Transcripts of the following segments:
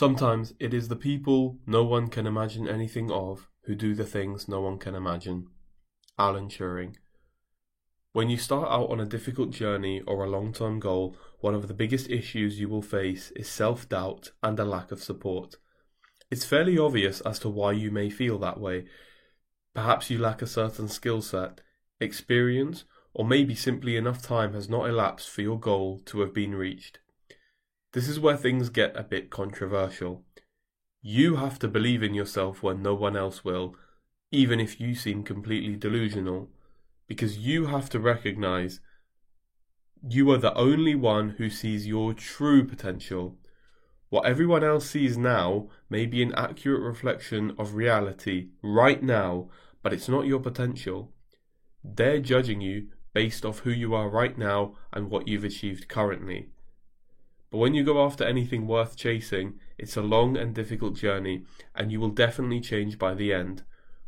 Sometimes it is the people no one can imagine anything of who do the things no one can imagine. Alan Turing. When you start out on a difficult journey or a long term goal, one of the biggest issues you will face is self doubt and a lack of support. It's fairly obvious as to why you may feel that way. Perhaps you lack a certain skill set, experience, or maybe simply enough time has not elapsed for your goal to have been reached. This is where things get a bit controversial. You have to believe in yourself when no one else will, even if you seem completely delusional, because you have to recognize you are the only one who sees your true potential. What everyone else sees now may be an accurate reflection of reality right now, but it's not your potential. They're judging you based off who you are right now and what you've achieved currently. But when you go after anything worth chasing, it's a long and difficult journey, and you will definitely change by the end.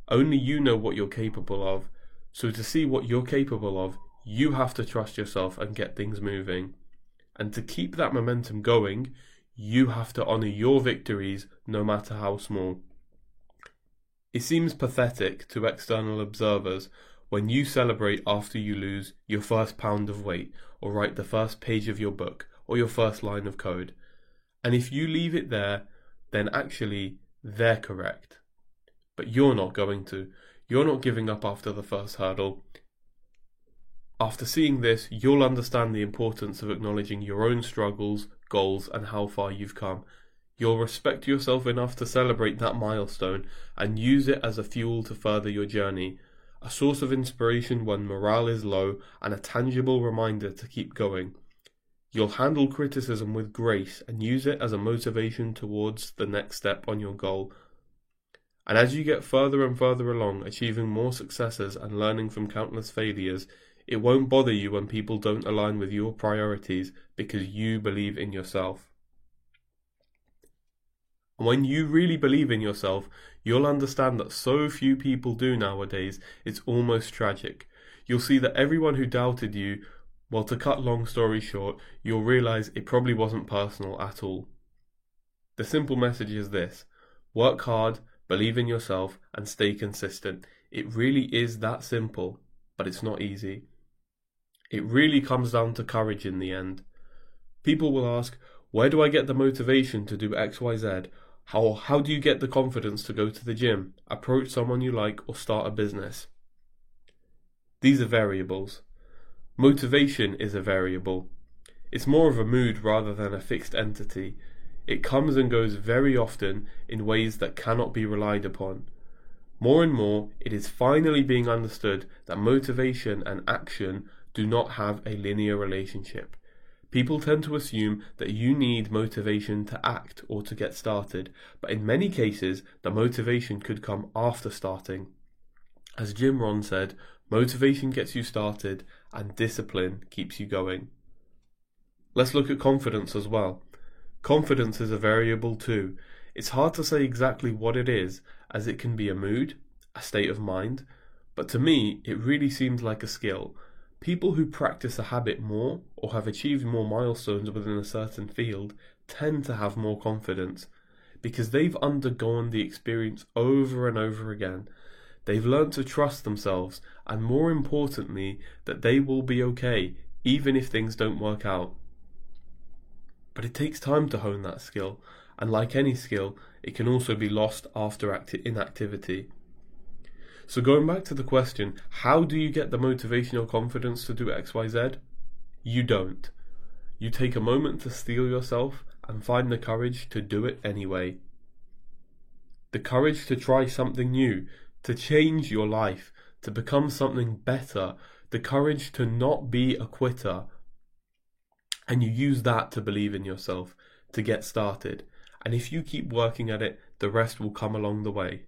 Only you know what you're capable of, so to see what you're capable of, you have to trust yourself and get things moving. And to keep that momentum going, you have to honour your victories no matter how small. It seems pathetic to external observers when you celebrate after you lose your first pound of weight or write the first page of your book or your first line of code. And if you leave it there, then actually they're correct. But you're not going to. You're not giving up after the first hurdle. After seeing this, you'll understand the importance of acknowledging your own struggles, goals, and how far you've come. You'll respect yourself enough to celebrate that milestone and use it as a fuel to further your journey, a source of inspiration when morale is low, and a tangible reminder to keep going. You'll handle criticism with grace and use it as a motivation towards the next step on your goal. And as you get further and further along, achieving more successes and learning from countless failures, it won't bother you when people don't align with your priorities because you believe in yourself. And when you really believe in yourself, you'll understand that so few people do nowadays, it's almost tragic. You'll see that everyone who doubted you well, to cut long story short, you'll realize it probably wasn't personal at all. The simple message is this work hard, believe in yourself, and stay consistent. It really is that simple, but it's not easy. It really comes down to courage in the end. People will ask, Where do I get the motivation to do XYZ? How, how do you get the confidence to go to the gym, approach someone you like, or start a business? These are variables. Motivation is a variable. It's more of a mood rather than a fixed entity. It comes and goes very often in ways that cannot be relied upon. More and more, it is finally being understood that motivation and action do not have a linear relationship. People tend to assume that you need motivation to act or to get started, but in many cases, the motivation could come after starting. As Jim Rohn said, motivation gets you started and discipline keeps you going. Let's look at confidence as well. Confidence is a variable too. It's hard to say exactly what it is, as it can be a mood, a state of mind, but to me, it really seems like a skill. People who practice a habit more or have achieved more milestones within a certain field tend to have more confidence because they've undergone the experience over and over again They've learned to trust themselves, and more importantly, that they will be okay, even if things don't work out. But it takes time to hone that skill, and like any skill, it can also be lost after acti- inactivity. So, going back to the question, how do you get the motivation or confidence to do XYZ? You don't. You take a moment to steel yourself and find the courage to do it anyway. The courage to try something new, to change your life, to become something better, the courage to not be a quitter. And you use that to believe in yourself, to get started. And if you keep working at it, the rest will come along the way.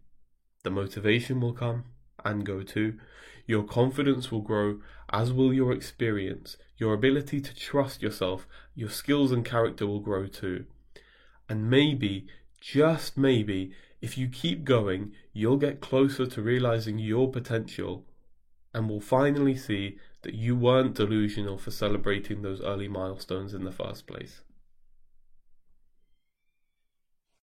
The motivation will come and go too. Your confidence will grow, as will your experience. Your ability to trust yourself, your skills and character will grow too. And maybe, just maybe, if you keep going, you'll get closer to realizing your potential and will finally see that you weren't delusional for celebrating those early milestones in the first place.